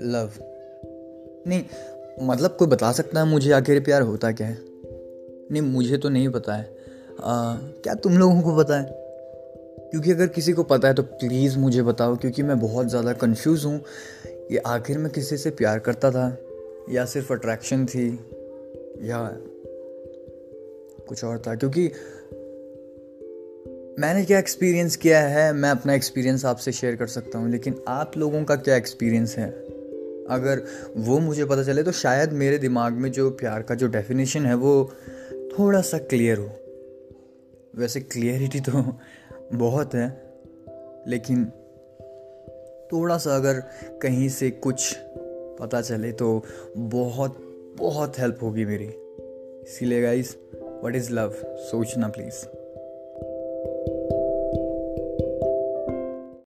Love. नहीं मतलब कोई बता सकता है मुझे आखिर प्यार होता क्या है? नहीं मुझे तो नहीं पता है। आ, क्या तुम लोगों को पता है? क्योंकि अगर किसी को पता है तो प्लीज़ मुझे बताओ क्योंकि मैं बहुत ज़्यादा कंफ्यूज हूँ। ये आखिर मैं किसी से प्यार करता था? या सिर्फ़ अट्रैक्शन थी? या कुछ और था? क्योंकि मैंने क्या एक्सपीरियंस किया है मैं अपना एक्सपीरियंस आपसे शेयर कर सकता हूँ लेकिन आप लोगों का क्या एक्सपीरियंस है? अगर वो मुझे पता चले तो शायद मेरे दिमाग में जो प्यार का जो डेफिनेशन है वो थोड़ा सा क्लियर हो। वैसे क्लियरिटी तो बहुत है, लेकिन थोड़ा सा अगर कहीं से कुछ पता चले तो बहुत बहुत हेल्प होगी मेरी। इसीलिए गाइस व्हाट इज़ लव सोचना प्लीज़